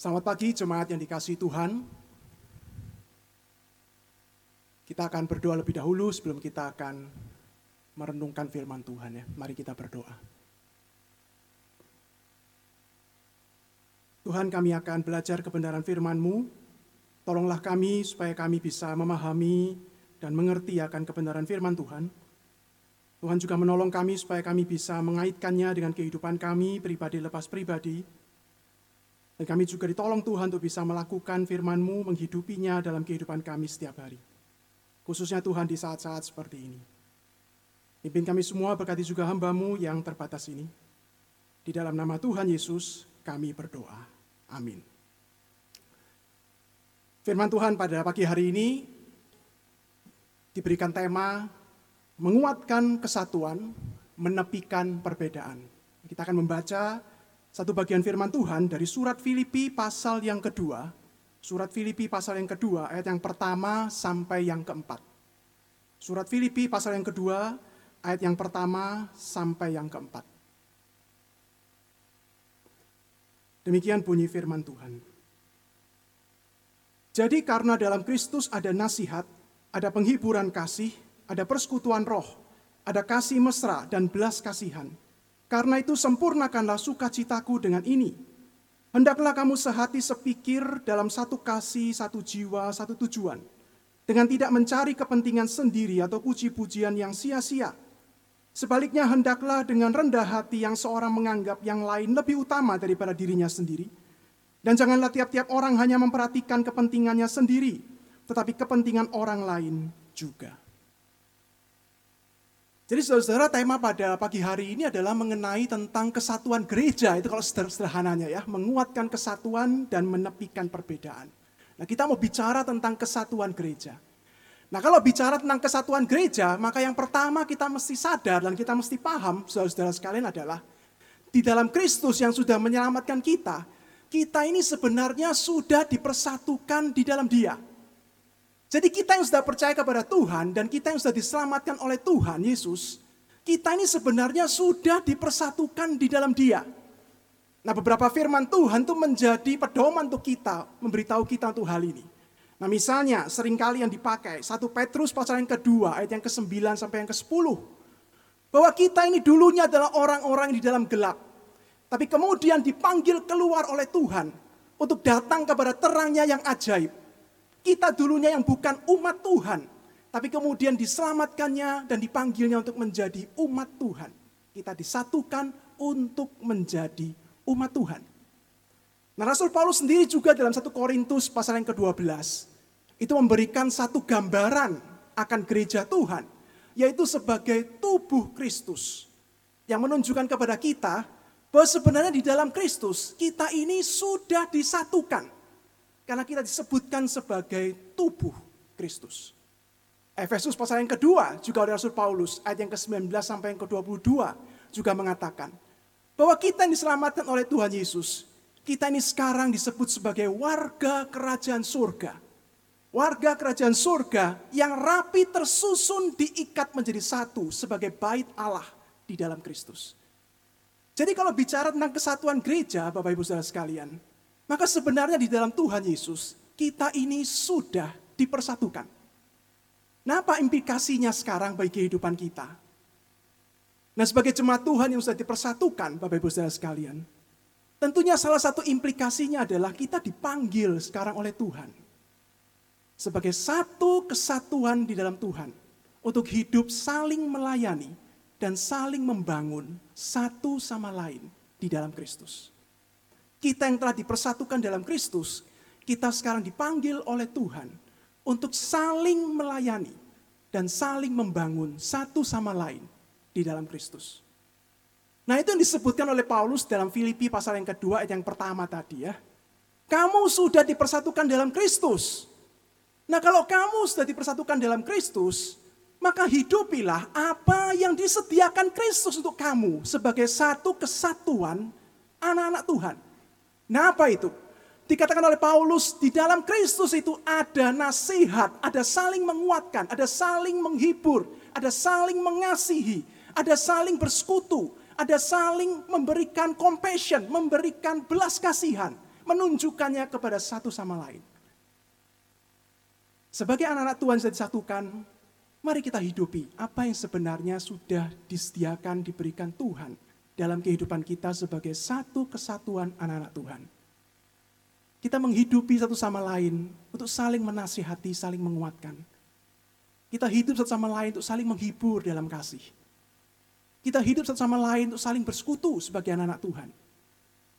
Selamat pagi jemaat yang dikasih Tuhan. Kita akan berdoa lebih dahulu sebelum kita akan merenungkan firman Tuhan ya. Mari kita berdoa. Tuhan kami akan belajar kebenaran firman-Mu. Tolonglah kami supaya kami bisa memahami dan mengerti akan kebenaran firman Tuhan. Tuhan juga menolong kami supaya kami bisa mengaitkannya dengan kehidupan kami pribadi lepas pribadi. Dan kami juga ditolong Tuhan untuk bisa melakukan firman-Mu, menghidupinya dalam kehidupan kami setiap hari. Khususnya Tuhan di saat-saat seperti ini. Pimpin kami semua berkati juga hamba-Mu yang terbatas ini. Di dalam nama Tuhan Yesus kami berdoa. Amin. Firman Tuhan pada pagi hari ini diberikan tema menguatkan kesatuan, menepikan perbedaan. Kita akan membaca satu bagian firman Tuhan dari surat Filipi pasal yang kedua, surat Filipi pasal yang kedua, ayat yang pertama sampai yang keempat. Surat Filipi pasal yang kedua, ayat yang pertama sampai yang keempat. Demikian bunyi firman Tuhan. Jadi karena dalam Kristus ada nasihat, ada penghiburan kasih, ada persekutuan roh, ada kasih mesra dan belas kasihan. Karena itu sempurnakanlah sukacitaku dengan ini. Hendaklah kamu sehati sepikir dalam satu kasih, satu jiwa, satu tujuan. Dengan tidak mencari kepentingan sendiri atau puji-pujian yang sia-sia. Sebaliknya hendaklah dengan rendah hati yang seorang menganggap yang lain lebih utama daripada dirinya sendiri. Dan janganlah tiap-tiap orang hanya memperhatikan kepentingannya sendiri, tetapi kepentingan orang lain juga. Jadi saudara-saudara tema pada pagi hari ini adalah mengenai tentang kesatuan gereja. Itu kalau sederhananya ya, menguatkan kesatuan dan menepikan perbedaan. Nah kita mau bicara tentang kesatuan gereja. Nah kalau bicara tentang kesatuan gereja, maka yang pertama kita mesti sadar dan kita mesti paham, saudara-saudara sekalian adalah di dalam Kristus yang sudah menyelamatkan kita, kita ini sebenarnya sudah dipersatukan di dalam dia. Jadi kita yang sudah percaya kepada Tuhan dan kita yang sudah diselamatkan oleh Tuhan Yesus, kita ini sebenarnya sudah dipersatukan di dalam Dia. Nah, beberapa firman Tuhan itu menjadi pedoman untuk kita, memberitahu kita untuk hal ini. Nah, misalnya sering kali yang dipakai, satu Petrus pasal yang kedua, ayat yang ke-9 sampai yang ke-10. Bahwa kita ini dulunya adalah orang-orang di dalam gelap. Tapi kemudian dipanggil keluar oleh Tuhan untuk datang kepada terangnya yang ajaib kita dulunya yang bukan umat Tuhan, tapi kemudian diselamatkannya dan dipanggilnya untuk menjadi umat Tuhan. Kita disatukan untuk menjadi umat Tuhan. Nah Rasul Paulus sendiri juga dalam satu Korintus pasal yang ke-12 itu memberikan satu gambaran akan gereja Tuhan, yaitu sebagai tubuh Kristus. Yang menunjukkan kepada kita bahwa sebenarnya di dalam Kristus kita ini sudah disatukan karena kita disebutkan sebagai tubuh Kristus. Efesus pasal yang kedua juga oleh Rasul Paulus ayat yang ke-19 sampai yang ke-22 juga mengatakan bahwa kita yang diselamatkan oleh Tuhan Yesus, kita ini sekarang disebut sebagai warga kerajaan surga. Warga kerajaan surga yang rapi tersusun diikat menjadi satu sebagai bait Allah di dalam Kristus. Jadi kalau bicara tentang kesatuan gereja, Bapak Ibu Saudara sekalian, maka sebenarnya di dalam Tuhan Yesus, kita ini sudah dipersatukan. Nah apa implikasinya sekarang bagi kehidupan kita? Nah sebagai jemaat Tuhan yang sudah dipersatukan, Bapak Ibu Saudara sekalian, tentunya salah satu implikasinya adalah kita dipanggil sekarang oleh Tuhan. Sebagai satu kesatuan di dalam Tuhan. Untuk hidup saling melayani dan saling membangun satu sama lain di dalam Kristus. Kita yang telah dipersatukan dalam Kristus, kita sekarang dipanggil oleh Tuhan untuk saling melayani dan saling membangun satu sama lain di dalam Kristus. Nah itu yang disebutkan oleh Paulus dalam Filipi pasal yang kedua yang pertama tadi ya. Kamu sudah dipersatukan dalam Kristus. Nah kalau kamu sudah dipersatukan dalam Kristus, maka hidupilah apa yang disediakan Kristus untuk kamu sebagai satu kesatuan anak-anak Tuhan. Nah apa itu? Dikatakan oleh Paulus, di dalam Kristus itu ada nasihat, ada saling menguatkan, ada saling menghibur, ada saling mengasihi, ada saling bersekutu, ada saling memberikan compassion, memberikan belas kasihan. menunjukkannya kepada satu sama lain. Sebagai anak-anak Tuhan yang disatukan, mari kita hidupi apa yang sebenarnya sudah disediakan, diberikan Tuhan dalam kehidupan kita sebagai satu kesatuan anak-anak Tuhan. Kita menghidupi satu sama lain untuk saling menasihati, saling menguatkan. Kita hidup satu sama lain untuk saling menghibur dalam kasih. Kita hidup satu sama lain untuk saling bersekutu sebagai anak-anak Tuhan.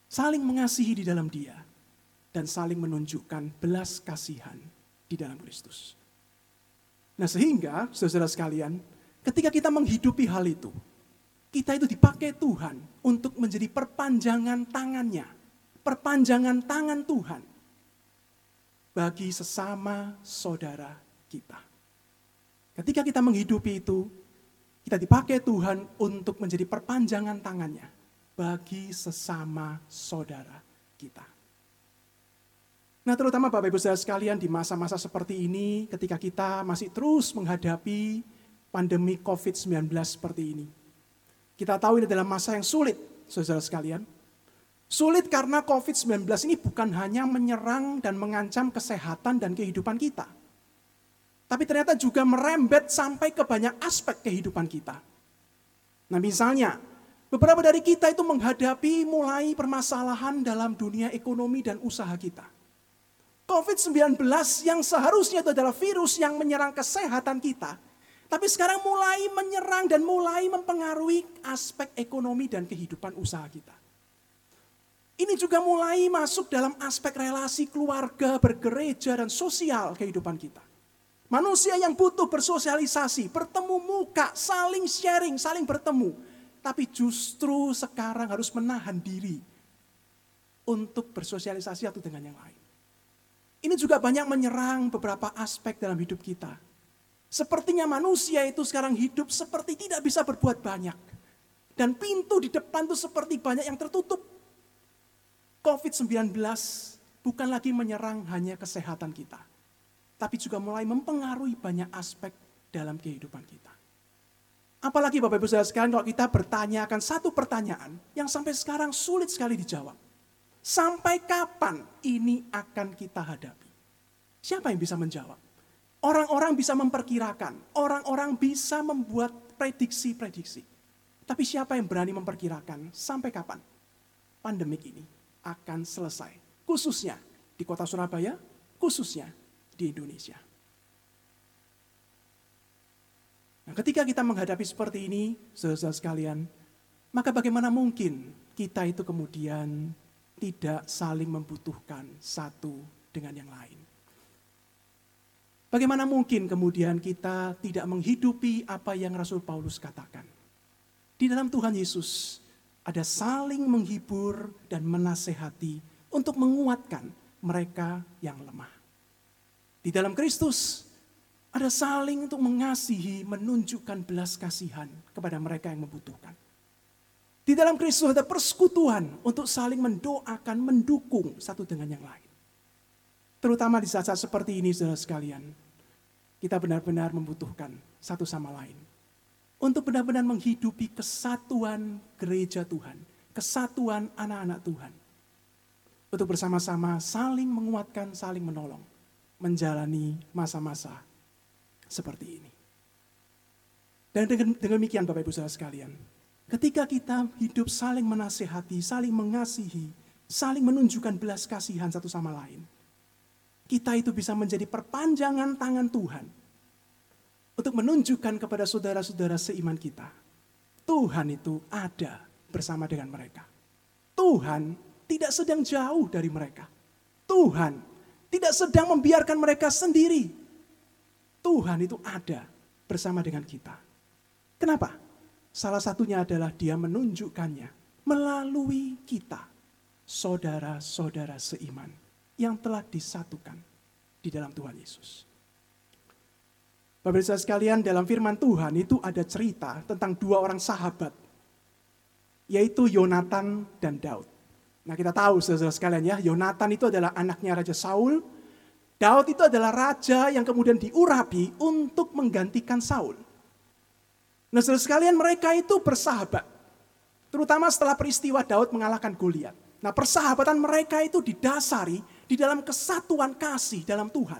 Saling mengasihi di dalam dia. Dan saling menunjukkan belas kasihan di dalam Kristus. Nah sehingga, saudara sekalian, ketika kita menghidupi hal itu, kita itu dipakai Tuhan untuk menjadi perpanjangan tangannya. Perpanjangan tangan Tuhan bagi sesama saudara kita. Ketika kita menghidupi itu, kita dipakai Tuhan untuk menjadi perpanjangan tangannya bagi sesama saudara kita. Nah terutama Bapak Ibu Saudara sekalian di masa-masa seperti ini ketika kita masih terus menghadapi pandemi COVID-19 seperti ini. Kita tahu ini adalah masa yang sulit saudara sekalian. Sulit karena COVID-19 ini bukan hanya menyerang dan mengancam kesehatan dan kehidupan kita tapi ternyata juga merembet sampai ke banyak aspek kehidupan kita. Nah misalnya, beberapa dari kita itu menghadapi mulai permasalahan dalam dunia ekonomi dan usaha kita. COVID-19 yang seharusnya itu adalah virus yang menyerang kesehatan kita, tapi sekarang mulai menyerang dan mulai mempengaruhi aspek ekonomi dan kehidupan usaha kita. Ini juga mulai masuk dalam aspek relasi keluarga, bergereja, dan sosial kehidupan kita. Manusia yang butuh bersosialisasi, bertemu muka, saling sharing, saling bertemu. Tapi justru sekarang harus menahan diri untuk bersosialisasi satu dengan yang lain. Ini juga banyak menyerang beberapa aspek dalam hidup kita. Sepertinya manusia itu sekarang hidup seperti tidak bisa berbuat banyak. Dan pintu di depan itu seperti banyak yang tertutup. COVID-19 bukan lagi menyerang hanya kesehatan kita tapi juga mulai mempengaruhi banyak aspek dalam kehidupan kita. Apalagi Bapak Ibu Saudara sekalian kalau kita bertanya akan satu pertanyaan yang sampai sekarang sulit sekali dijawab. Sampai kapan ini akan kita hadapi? Siapa yang bisa menjawab? Orang-orang bisa memperkirakan, orang-orang bisa membuat prediksi-prediksi. Tapi siapa yang berani memperkirakan sampai kapan pandemik ini akan selesai? Khususnya di kota Surabaya, khususnya di Indonesia. Nah, ketika kita menghadapi seperti ini, saudara sekalian, maka bagaimana mungkin kita itu kemudian tidak saling membutuhkan satu dengan yang lain? Bagaimana mungkin kemudian kita tidak menghidupi apa yang Rasul Paulus katakan? Di dalam Tuhan Yesus ada saling menghibur dan menasehati untuk menguatkan mereka yang lemah. Di dalam Kristus ada saling untuk mengasihi, menunjukkan belas kasihan kepada mereka yang membutuhkan. Di dalam Kristus ada persekutuan untuk saling mendoakan, mendukung satu dengan yang lain. Terutama di saat-saat seperti ini, saudara sekalian, kita benar-benar membutuhkan satu sama lain. Untuk benar-benar menghidupi kesatuan gereja Tuhan, kesatuan anak-anak Tuhan. Untuk bersama-sama saling menguatkan, saling menolong menjalani masa-masa seperti ini. Dan dengan, demikian Bapak Ibu Saudara sekalian, ketika kita hidup saling menasehati, saling mengasihi, saling menunjukkan belas kasihan satu sama lain, kita itu bisa menjadi perpanjangan tangan Tuhan untuk menunjukkan kepada saudara-saudara seiman kita, Tuhan itu ada bersama dengan mereka. Tuhan tidak sedang jauh dari mereka. Tuhan tidak sedang membiarkan mereka sendiri. Tuhan itu ada bersama dengan kita. Kenapa? Salah satunya adalah dia menunjukkannya melalui kita, saudara-saudara seiman yang telah disatukan di dalam Tuhan Yesus. Ibu sekalian, dalam firman Tuhan itu ada cerita tentang dua orang sahabat, yaitu Yonatan dan Daud. Nah kita tahu saudara sekalian ya, Yonatan itu adalah anaknya Raja Saul. Daud itu adalah raja yang kemudian diurapi untuk menggantikan Saul. Nah saudara sekalian mereka itu bersahabat. Terutama setelah peristiwa Daud mengalahkan Goliat. Nah persahabatan mereka itu didasari di dalam kesatuan kasih dalam Tuhan.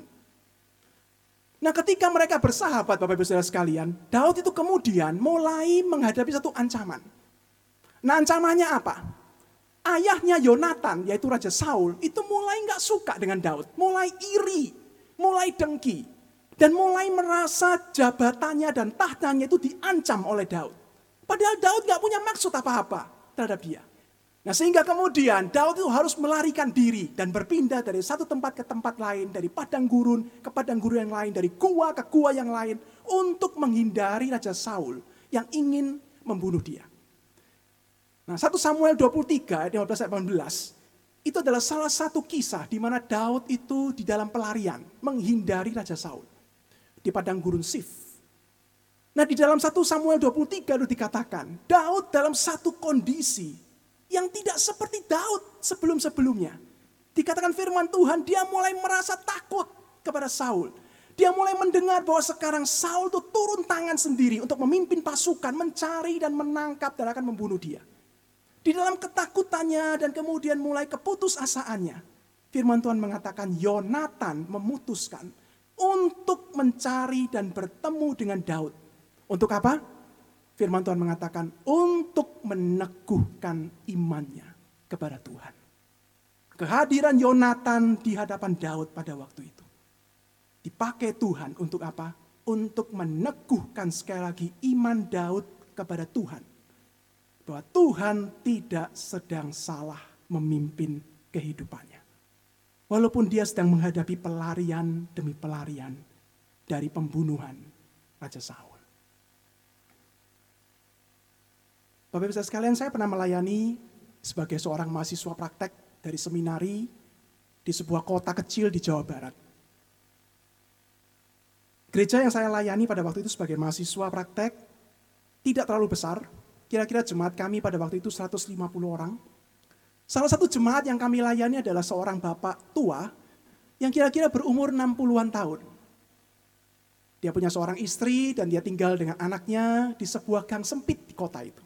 Nah ketika mereka bersahabat Bapak Ibu Saudara sekalian, Daud itu kemudian mulai menghadapi satu ancaman. Nah ancamannya apa? Ayahnya Yonatan, yaitu Raja Saul, itu mulai nggak suka dengan Daud. Mulai iri, mulai dengki. Dan mulai merasa jabatannya dan tahtanya itu diancam oleh Daud. Padahal Daud nggak punya maksud apa-apa terhadap dia. Nah sehingga kemudian Daud itu harus melarikan diri dan berpindah dari satu tempat ke tempat lain, dari padang gurun ke padang gurun yang lain, dari gua ke gua yang lain, untuk menghindari Raja Saul yang ingin membunuh dia. Nah, 1 Samuel 23 ayat 15 18 itu adalah salah satu kisah di mana Daud itu di dalam pelarian menghindari Raja Saul di padang gurun Sif. Nah, di dalam 1 Samuel 23 itu dikatakan Daud dalam satu kondisi yang tidak seperti Daud sebelum-sebelumnya. Dikatakan firman Tuhan, dia mulai merasa takut kepada Saul. Dia mulai mendengar bahwa sekarang Saul itu turun tangan sendiri untuk memimpin pasukan, mencari dan menangkap dan akan membunuh dia. Di dalam ketakutannya dan kemudian mulai keputusasaannya. Firman Tuhan mengatakan Yonatan memutuskan untuk mencari dan bertemu dengan Daud. Untuk apa? Firman Tuhan mengatakan untuk meneguhkan imannya kepada Tuhan. Kehadiran Yonatan di hadapan Daud pada waktu itu. Dipakai Tuhan untuk apa? Untuk meneguhkan sekali lagi iman Daud kepada Tuhan bahwa Tuhan tidak sedang salah memimpin kehidupannya. Walaupun dia sedang menghadapi pelarian demi pelarian dari pembunuhan Raja Saul. Bapak Ibu sekalian, saya pernah melayani sebagai seorang mahasiswa praktek dari seminari di sebuah kota kecil di Jawa Barat. Gereja yang saya layani pada waktu itu sebagai mahasiswa praktek tidak terlalu besar, Kira-kira jemaat kami pada waktu itu 150 orang. Salah satu jemaat yang kami layani adalah seorang bapak tua yang kira-kira berumur 60-an tahun. Dia punya seorang istri dan dia tinggal dengan anaknya di sebuah gang sempit di kota itu.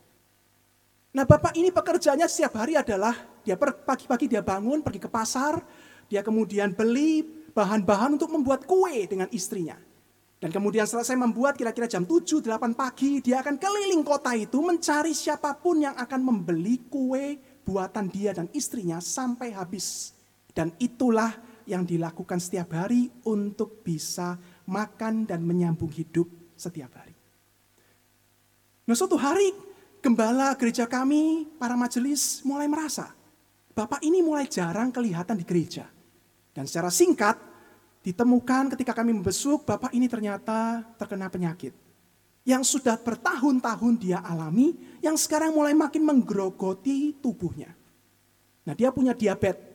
Nah bapak ini pekerjaannya setiap hari adalah dia pagi-pagi dia bangun pergi ke pasar, dia kemudian beli bahan-bahan untuk membuat kue dengan istrinya. Dan kemudian selesai membuat kira-kira jam 7, 8 pagi, dia akan keliling kota itu mencari siapa pun yang akan membeli kue buatan dia dan istrinya sampai habis. Dan itulah yang dilakukan setiap hari untuk bisa makan dan menyambung hidup setiap hari. Nah suatu hari gembala gereja kami, para majelis mulai merasa, Bapak ini mulai jarang kelihatan di gereja. Dan secara singkat, Ditemukan ketika kami membesuk, bapak ini ternyata terkena penyakit. Yang sudah bertahun-tahun dia alami, yang sekarang mulai makin menggerogoti tubuhnya. Nah dia punya diabetes.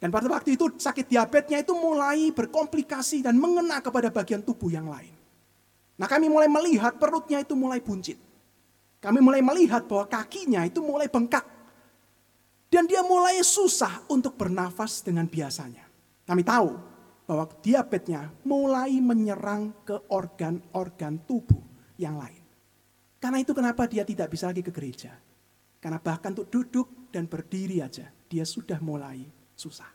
Dan pada waktu itu sakit diabetesnya itu mulai berkomplikasi dan mengena kepada bagian tubuh yang lain. Nah kami mulai melihat perutnya itu mulai buncit. Kami mulai melihat bahwa kakinya itu mulai bengkak. Dan dia mulai susah untuk bernafas dengan biasanya. Kami tahu bahwa diabetesnya mulai menyerang ke organ-organ tubuh yang lain. Karena itu kenapa dia tidak bisa lagi ke gereja. Karena bahkan untuk duduk dan berdiri aja, dia sudah mulai susah.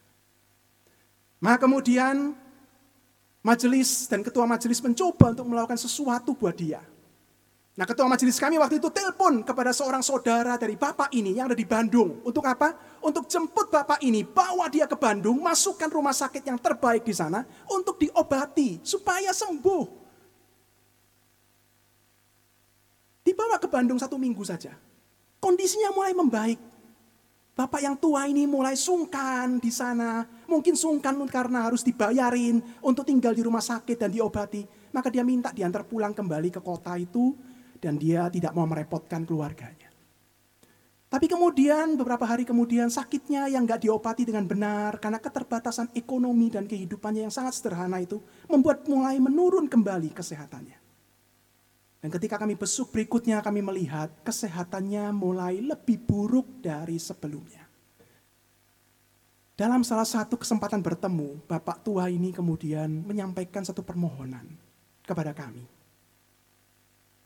Maka kemudian majelis dan ketua majelis mencoba untuk melakukan sesuatu buat dia. Nah ketua majelis kami waktu itu telepon kepada seorang saudara dari bapak ini yang ada di Bandung. Untuk apa? Untuk jemput bapak ini, bawa dia ke Bandung, masukkan rumah sakit yang terbaik di sana untuk diobati supaya sembuh. Dibawa ke Bandung satu minggu saja. Kondisinya mulai membaik. Bapak yang tua ini mulai sungkan di sana. Mungkin sungkan karena harus dibayarin untuk tinggal di rumah sakit dan diobati. Maka dia minta diantar pulang kembali ke kota itu dan dia tidak mau merepotkan keluarganya. Tapi kemudian beberapa hari kemudian sakitnya yang gak diobati dengan benar karena keterbatasan ekonomi dan kehidupannya yang sangat sederhana itu membuat mulai menurun kembali kesehatannya. Dan ketika kami besuk berikutnya kami melihat kesehatannya mulai lebih buruk dari sebelumnya. Dalam salah satu kesempatan bertemu, Bapak tua ini kemudian menyampaikan satu permohonan kepada kami.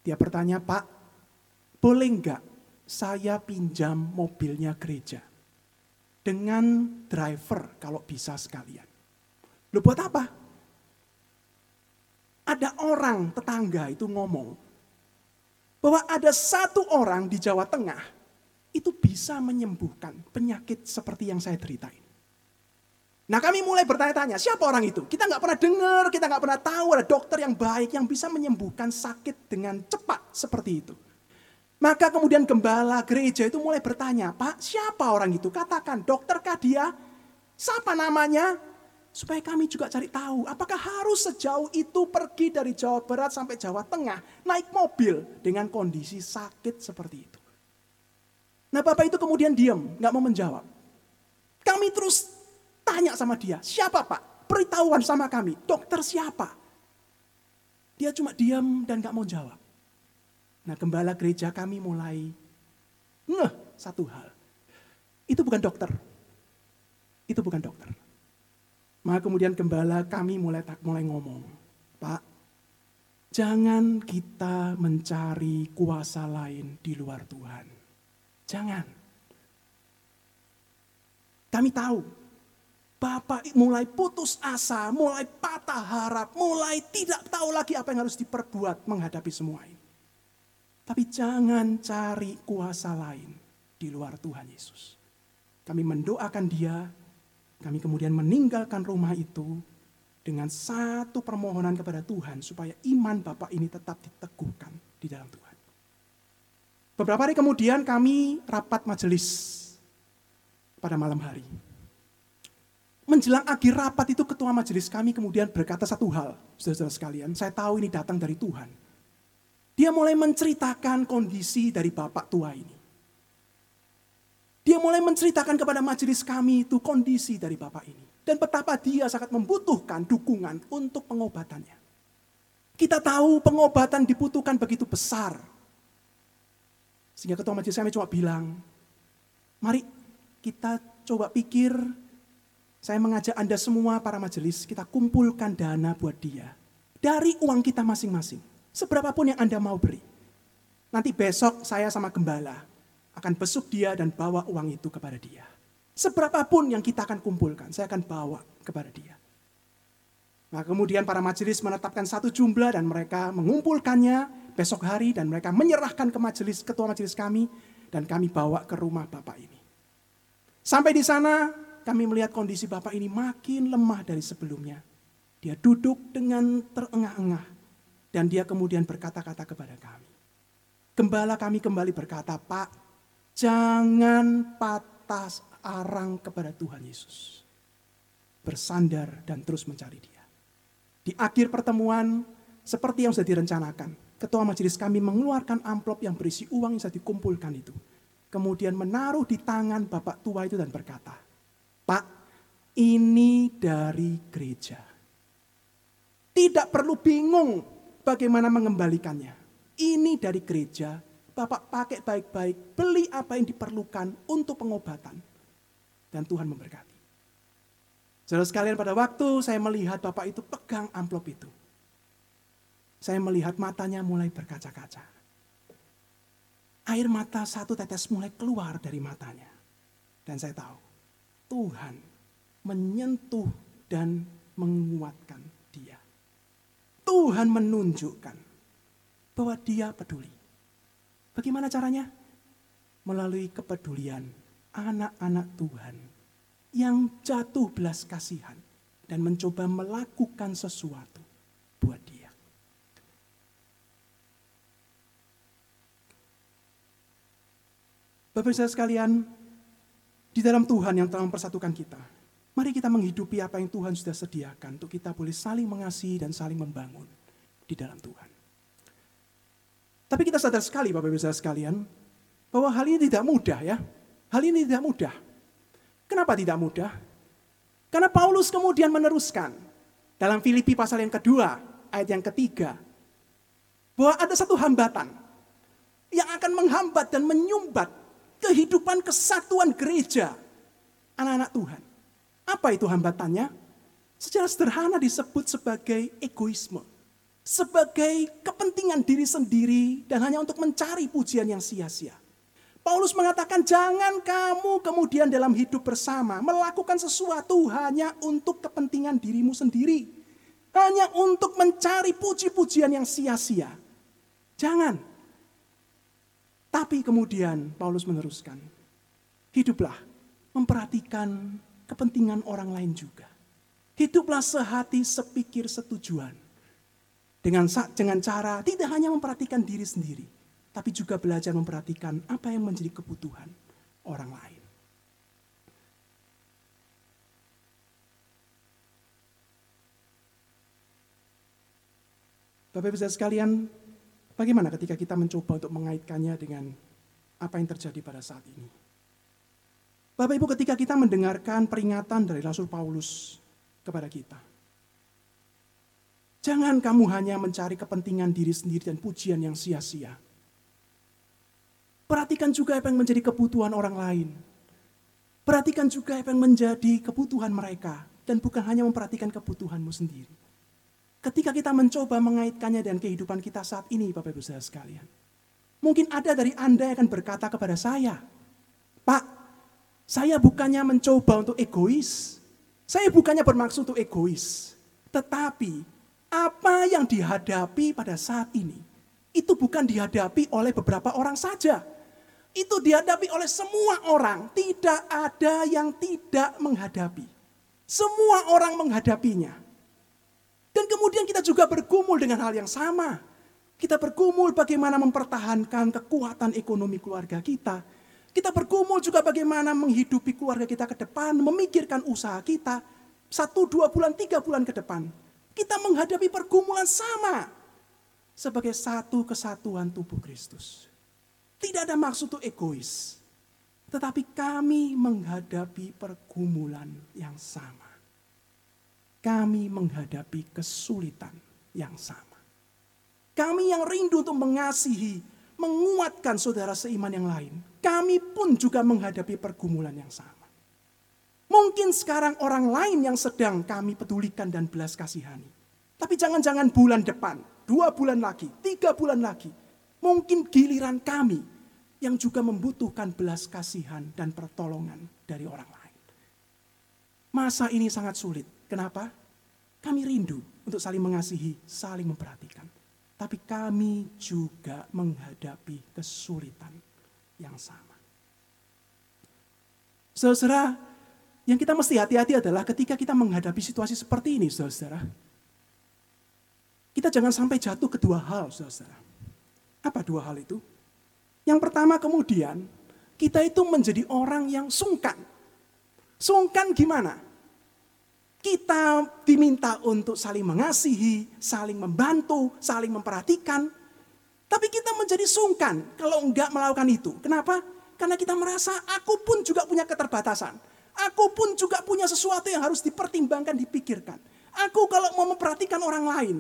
Dia bertanya, Pak, boleh enggak saya pinjam mobilnya gereja? dengan driver kalau bisa sekalian. Lu buat apa? Ada orang tetangga itu ngomong bahwa ada satu orang di Jawa Tengah itu bisa menyembuhkan penyakit seperti yang saya ceritain. Nah kami mulai bertanya-tanya, siapa orang itu? Kita nggak pernah dengar, kita nggak pernah tahu ada dokter yang baik yang bisa menyembuhkan sakit dengan cepat seperti itu. Maka kemudian gembala gereja itu mulai bertanya, Pak siapa orang itu? Katakan, dokterkah dia? Siapa namanya? Supaya kami juga cari tahu, apakah harus sejauh itu pergi dari Jawa Barat sampai Jawa Tengah, naik mobil dengan kondisi sakit seperti itu. Nah Bapak itu kemudian diam, nggak mau menjawab. Kami terus tanya sama dia, siapa Pak? Beritahuan sama kami, dokter siapa? Dia cuma diam dan nggak mau jawab. Nah gembala gereja kami mulai ngeh satu hal. Itu bukan dokter. Itu bukan dokter. Maka kemudian gembala kami mulai tak mulai ngomong, Pak, jangan kita mencari kuasa lain di luar Tuhan. Jangan. Kami tahu Bapak mulai putus asa, mulai patah harap, mulai tidak tahu lagi apa yang harus diperbuat menghadapi semua ini. Tapi jangan cari kuasa lain di luar Tuhan Yesus. Kami mendoakan dia kami kemudian meninggalkan rumah itu dengan satu permohonan kepada Tuhan supaya iman Bapak ini tetap diteguhkan di dalam Tuhan. Beberapa hari kemudian kami rapat majelis pada malam hari. Menjelang akhir rapat itu ketua majelis kami kemudian berkata satu hal, saudara-saudara sekalian, saya tahu ini datang dari Tuhan. Dia mulai menceritakan kondisi dari bapak tua ini. Dia mulai menceritakan kepada majelis kami itu kondisi dari Bapak ini. Dan betapa dia sangat membutuhkan dukungan untuk pengobatannya. Kita tahu pengobatan dibutuhkan begitu besar. Sehingga ketua majelis kami cuma bilang, mari kita coba pikir, saya mengajak Anda semua para majelis, kita kumpulkan dana buat dia. Dari uang kita masing-masing. Seberapapun yang Anda mau beri. Nanti besok saya sama gembala akan besuk dia dan bawa uang itu kepada dia. Seberapapun yang kita akan kumpulkan, saya akan bawa kepada dia. Nah kemudian para majelis menetapkan satu jumlah dan mereka mengumpulkannya besok hari dan mereka menyerahkan ke majelis ketua majelis kami dan kami bawa ke rumah bapak ini. Sampai di sana kami melihat kondisi bapak ini makin lemah dari sebelumnya. Dia duduk dengan terengah-engah dan dia kemudian berkata-kata kepada kami. Gembala kami kembali berkata, Pak, Jangan patah arang kepada Tuhan Yesus. Bersandar dan terus mencari dia. Di akhir pertemuan, seperti yang sudah direncanakan, ketua majelis kami mengeluarkan amplop yang berisi uang yang sudah dikumpulkan itu. Kemudian menaruh di tangan bapak tua itu dan berkata, Pak, ini dari gereja. Tidak perlu bingung bagaimana mengembalikannya. Ini dari gereja Bapak pakai baik-baik, beli apa yang diperlukan untuk pengobatan. Dan Tuhan memberkati. Saudara sekalian pada waktu saya melihat Bapak itu pegang amplop itu. Saya melihat matanya mulai berkaca-kaca. Air mata satu tetes mulai keluar dari matanya. Dan saya tahu, Tuhan menyentuh dan menguatkan dia. Tuhan menunjukkan bahwa dia peduli. Bagaimana caranya? Melalui kepedulian anak-anak Tuhan yang jatuh belas kasihan dan mencoba melakukan sesuatu buat dia. Bapak Ibu sekalian, di dalam Tuhan yang telah mempersatukan kita, mari kita menghidupi apa yang Tuhan sudah sediakan untuk kita boleh saling mengasihi dan saling membangun di dalam Tuhan. Tapi kita sadar sekali Bapak Ibu saudara sekalian, bahwa hal ini tidak mudah ya. Hal ini tidak mudah. Kenapa tidak mudah? Karena Paulus kemudian meneruskan dalam Filipi pasal yang kedua, ayat yang ketiga, bahwa ada satu hambatan yang akan menghambat dan menyumbat kehidupan kesatuan gereja anak-anak Tuhan. Apa itu hambatannya? Secara sederhana disebut sebagai egoisme sebagai kepentingan diri sendiri dan hanya untuk mencari pujian yang sia-sia. Paulus mengatakan jangan kamu kemudian dalam hidup bersama melakukan sesuatu hanya untuk kepentingan dirimu sendiri. Hanya untuk mencari puji-pujian yang sia-sia. Jangan. Tapi kemudian Paulus meneruskan. Hiduplah memperhatikan kepentingan orang lain juga. Hiduplah sehati, sepikir, setujuan. Dengan dengan cara tidak hanya memperhatikan diri sendiri, tapi juga belajar memperhatikan apa yang menjadi kebutuhan orang lain. Bapak Ibu sekalian, bagaimana ketika kita mencoba untuk mengaitkannya dengan apa yang terjadi pada saat ini? Bapak Ibu ketika kita mendengarkan peringatan dari Rasul Paulus kepada kita. Jangan kamu hanya mencari kepentingan diri sendiri dan pujian yang sia-sia. Perhatikan juga apa yang menjadi kebutuhan orang lain. Perhatikan juga apa yang menjadi kebutuhan mereka. Dan bukan hanya memperhatikan kebutuhanmu sendiri. Ketika kita mencoba mengaitkannya dengan kehidupan kita saat ini, Bapak Ibu saya sekalian. Mungkin ada dari Anda yang akan berkata kepada saya, Pak, saya bukannya mencoba untuk egois. Saya bukannya bermaksud untuk egois. Tetapi apa yang dihadapi pada saat ini, itu bukan dihadapi oleh beberapa orang saja itu dihadapi oleh semua orang. Tidak ada yang tidak menghadapi. Semua orang menghadapinya. Dan kemudian kita juga bergumul dengan hal yang sama. Kita bergumul bagaimana mempertahankan kekuatan ekonomi keluarga kita. Kita bergumul juga bagaimana menghidupi keluarga kita ke depan, memikirkan usaha kita. Satu, dua bulan, tiga bulan ke depan. Kita menghadapi pergumulan sama. Sebagai satu kesatuan tubuh Kristus. Tidak ada maksud untuk egois. Tetapi kami menghadapi pergumulan yang sama. Kami menghadapi kesulitan yang sama. Kami yang rindu untuk mengasihi, menguatkan saudara seiman yang lain. Kami pun juga menghadapi pergumulan yang sama. Mungkin sekarang orang lain yang sedang kami pedulikan dan belas kasihani. Tapi jangan-jangan bulan depan, dua bulan lagi, tiga bulan lagi. Mungkin giliran kami yang juga membutuhkan belas kasihan dan pertolongan dari orang lain. Masa ini sangat sulit. Kenapa? Kami rindu untuk saling mengasihi, saling memperhatikan. Tapi kami juga menghadapi kesulitan yang sama. Saudara, yang kita mesti hati-hati adalah ketika kita menghadapi situasi seperti ini, saudara. Kita jangan sampai jatuh ke dua hal, saudara. Apa dua hal itu? Yang pertama kemudian, kita itu menjadi orang yang sungkan. Sungkan gimana? Kita diminta untuk saling mengasihi, saling membantu, saling memperhatikan. Tapi kita menjadi sungkan kalau enggak melakukan itu. Kenapa? Karena kita merasa aku pun juga punya keterbatasan. Aku pun juga punya sesuatu yang harus dipertimbangkan, dipikirkan. Aku kalau mau memperhatikan orang lain,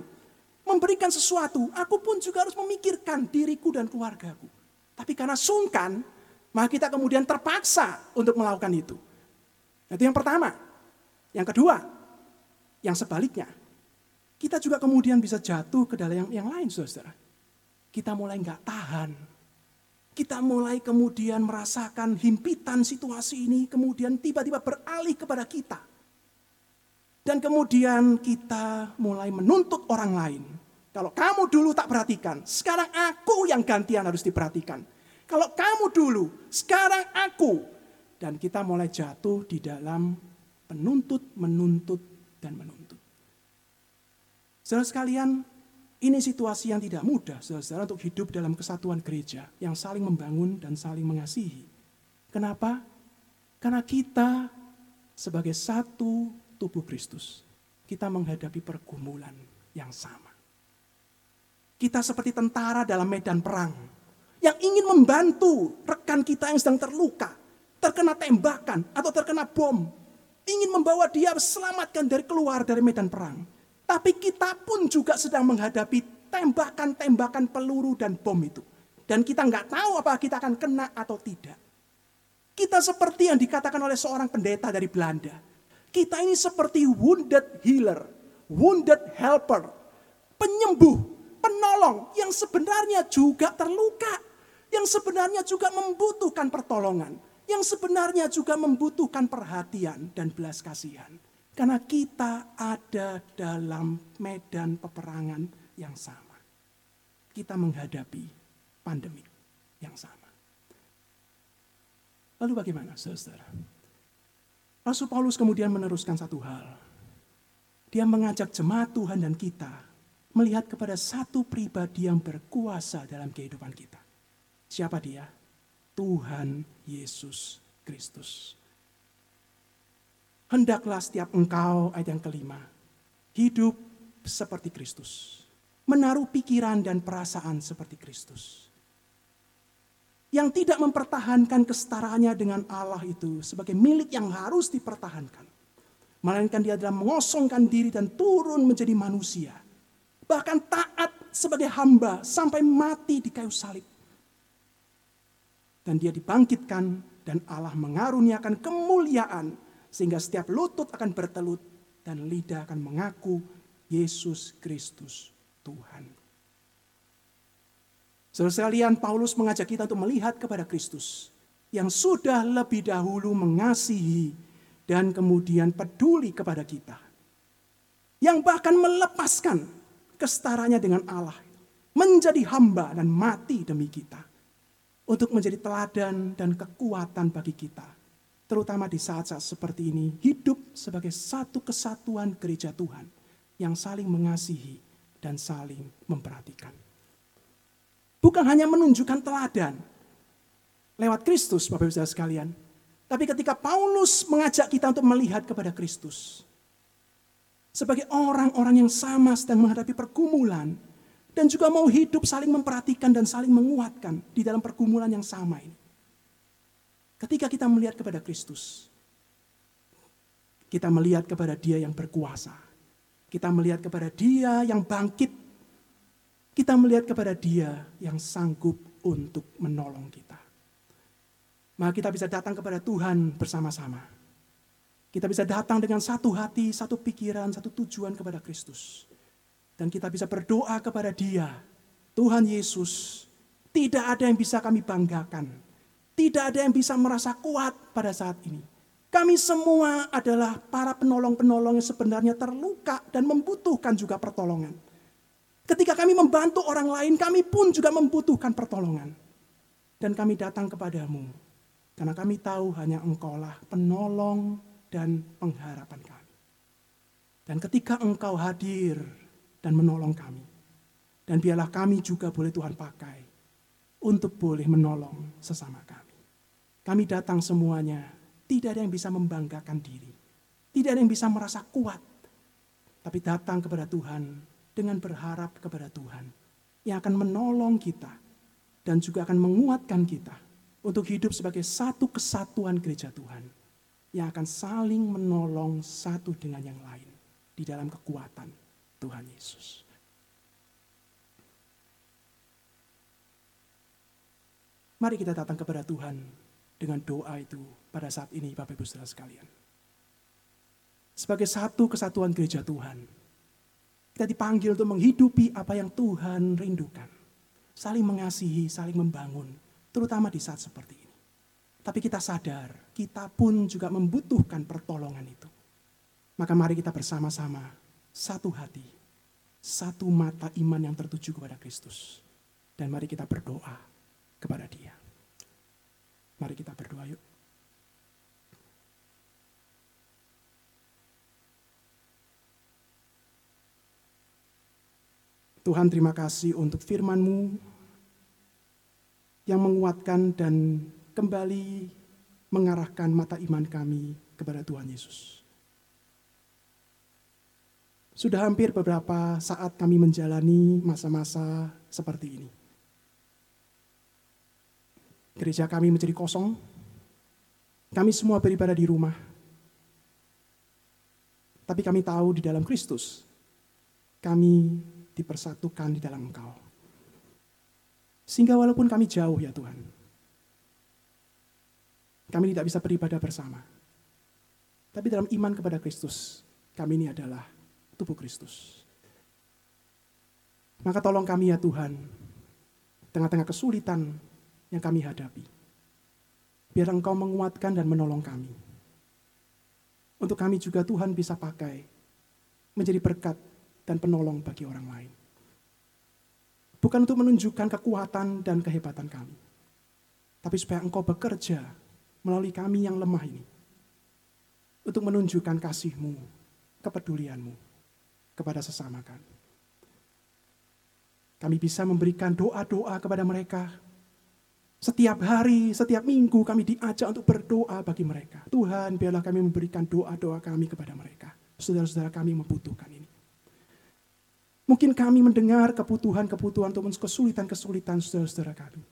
memberikan sesuatu, aku pun juga harus memikirkan diriku dan keluargaku. Tapi karena sungkan, maka kita kemudian terpaksa untuk melakukan itu. Itu yang pertama. Yang kedua, yang sebaliknya, kita juga kemudian bisa jatuh ke dalam yang, yang lain, saudara. Kita mulai nggak tahan. Kita mulai kemudian merasakan himpitan situasi ini, kemudian tiba-tiba beralih kepada kita. Dan kemudian kita mulai menuntut orang lain kalau kamu dulu tak perhatikan, sekarang aku yang gantian harus diperhatikan. Kalau kamu dulu, sekarang aku. Dan kita mulai jatuh di dalam penuntut, menuntut, dan menuntut. Saudara sekalian, ini situasi yang tidak mudah, saudara, untuk hidup dalam kesatuan gereja yang saling membangun dan saling mengasihi. Kenapa? Karena kita sebagai satu tubuh Kristus, kita menghadapi pergumulan yang sama. Kita seperti tentara dalam medan perang. Yang ingin membantu rekan kita yang sedang terluka. Terkena tembakan atau terkena bom. Ingin membawa dia selamatkan dari keluar dari medan perang. Tapi kita pun juga sedang menghadapi tembakan-tembakan peluru dan bom itu. Dan kita nggak tahu apa kita akan kena atau tidak. Kita seperti yang dikatakan oleh seorang pendeta dari Belanda. Kita ini seperti wounded healer, wounded helper, penyembuh penolong yang sebenarnya juga terluka, yang sebenarnya juga membutuhkan pertolongan, yang sebenarnya juga membutuhkan perhatian dan belas kasihan. Karena kita ada dalam medan peperangan yang sama. Kita menghadapi pandemi yang sama. Lalu bagaimana, saudara? Rasul Paulus kemudian meneruskan satu hal. Dia mengajak jemaat Tuhan dan kita melihat kepada satu pribadi yang berkuasa dalam kehidupan kita. Siapa dia? Tuhan Yesus Kristus. Hendaklah setiap engkau, ayat yang kelima, hidup seperti Kristus. Menaruh pikiran dan perasaan seperti Kristus. Yang tidak mempertahankan kestaraannya dengan Allah itu sebagai milik yang harus dipertahankan. Melainkan dia adalah mengosongkan diri dan turun menjadi manusia. Bahkan taat sebagai hamba sampai mati di kayu salib dan dia dibangkitkan dan Allah mengaruniakan kemuliaan sehingga setiap lutut akan bertelut dan lidah akan mengaku Yesus Kristus Tuhan. Saudara sekalian, Paulus mengajak kita untuk melihat kepada Kristus yang sudah lebih dahulu mengasihi dan kemudian peduli kepada kita. Yang bahkan melepaskan kestaranya dengan Allah. Menjadi hamba dan mati demi kita untuk menjadi teladan dan kekuatan bagi kita. Terutama di saat-saat seperti ini, hidup sebagai satu kesatuan gereja Tuhan yang saling mengasihi dan saling memperhatikan. Bukan hanya menunjukkan teladan lewat Kristus, Bapak Ibu sekalian, tapi ketika Paulus mengajak kita untuk melihat kepada Kristus sebagai orang-orang yang sama sedang menghadapi pergumulan, dan juga mau hidup saling memperhatikan dan saling menguatkan di dalam pergumulan yang sama ini. Ketika kita melihat kepada Kristus, kita melihat kepada Dia yang berkuasa. Kita melihat kepada Dia yang bangkit. Kita melihat kepada Dia yang sanggup untuk menolong kita. Maka kita bisa datang kepada Tuhan bersama-sama. Kita bisa datang dengan satu hati, satu pikiran, satu tujuan kepada Kristus. Dan kita bisa berdoa kepada dia. Tuhan Yesus, tidak ada yang bisa kami banggakan. Tidak ada yang bisa merasa kuat pada saat ini. Kami semua adalah para penolong-penolong yang sebenarnya terluka dan membutuhkan juga pertolongan. Ketika kami membantu orang lain, kami pun juga membutuhkan pertolongan. Dan kami datang kepadamu, karena kami tahu hanya engkaulah penolong dan pengharapan kami. Dan ketika engkau hadir dan menolong kami. Dan biarlah kami juga boleh Tuhan pakai untuk boleh menolong sesama kami. Kami datang semuanya, tidak ada yang bisa membanggakan diri. Tidak ada yang bisa merasa kuat. Tapi datang kepada Tuhan dengan berharap kepada Tuhan. Yang akan menolong kita dan juga akan menguatkan kita untuk hidup sebagai satu kesatuan gereja Tuhan. Yang akan saling menolong satu dengan yang lain di dalam kekuatan Tuhan Yesus. Mari kita datang kepada Tuhan dengan doa itu pada saat ini Bapak Ibu Saudara sekalian. Sebagai satu kesatuan gereja Tuhan, kita dipanggil untuk menghidupi apa yang Tuhan rindukan. Saling mengasihi, saling membangun, terutama di saat seperti ini. Tapi kita sadar, kita pun juga membutuhkan pertolongan itu. Maka mari kita bersama-sama satu hati, satu mata iman yang tertuju kepada Kristus. Dan mari kita berdoa kepada dia. Mari kita berdoa yuk. Tuhan terima kasih untuk firman-Mu yang menguatkan dan kembali mengarahkan mata iman kami kepada Tuhan Yesus. Sudah hampir beberapa saat kami menjalani masa-masa seperti ini. Gereja kami menjadi kosong. Kami semua beribadah di rumah. Tapi kami tahu di dalam Kristus, kami dipersatukan di dalam Engkau. Sehingga walaupun kami jauh ya Tuhan, kami tidak bisa beribadah bersama. Tapi dalam iman kepada Kristus, kami ini adalah tubuh Kristus. Maka tolong kami ya Tuhan, tengah-tengah kesulitan yang kami hadapi. Biar Engkau menguatkan dan menolong kami. Untuk kami juga Tuhan bisa pakai menjadi berkat dan penolong bagi orang lain. Bukan untuk menunjukkan kekuatan dan kehebatan kami. Tapi supaya Engkau bekerja melalui kami yang lemah ini. Untuk menunjukkan kasih-Mu, kepedulian-Mu kepada sesama kami. Kami bisa memberikan doa-doa kepada mereka. Setiap hari, setiap minggu kami diajak untuk berdoa bagi mereka. Tuhan, biarlah kami memberikan doa-doa kami kepada mereka. Saudara-saudara kami membutuhkan ini. Mungkin kami mendengar kebutuhan-kebutuhan atau kesulitan-kesulitan saudara-saudara kami.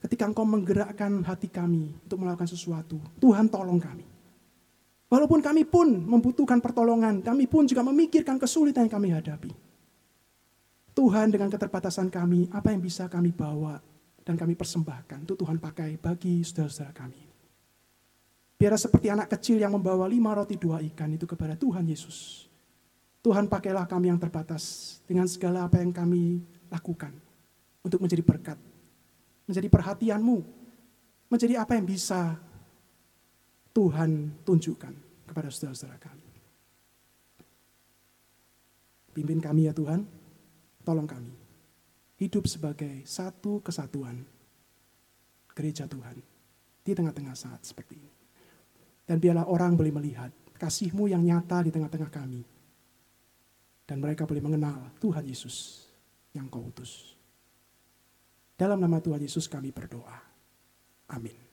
Ketika engkau menggerakkan hati kami untuk melakukan sesuatu, Tuhan tolong kami. Walaupun kami pun membutuhkan pertolongan, kami pun juga memikirkan kesulitan yang kami hadapi. Tuhan dengan keterbatasan kami, apa yang bisa kami bawa dan kami persembahkan itu Tuhan pakai bagi saudara-saudara kami. Biar seperti anak kecil yang membawa lima roti dua ikan itu kepada Tuhan Yesus. Tuhan pakailah kami yang terbatas dengan segala apa yang kami lakukan untuk menjadi berkat, menjadi perhatianmu, menjadi apa yang bisa Tuhan tunjukkan kepada saudara-saudara kami. Pimpin kami ya Tuhan, Tolong kami hidup sebagai satu kesatuan gereja Tuhan di tengah-tengah saat seperti ini. Dan biarlah orang boleh melihat kasih-Mu yang nyata di tengah-tengah kami. Dan mereka boleh mengenal Tuhan Yesus yang kau utus. Dalam nama Tuhan Yesus kami berdoa. Amin.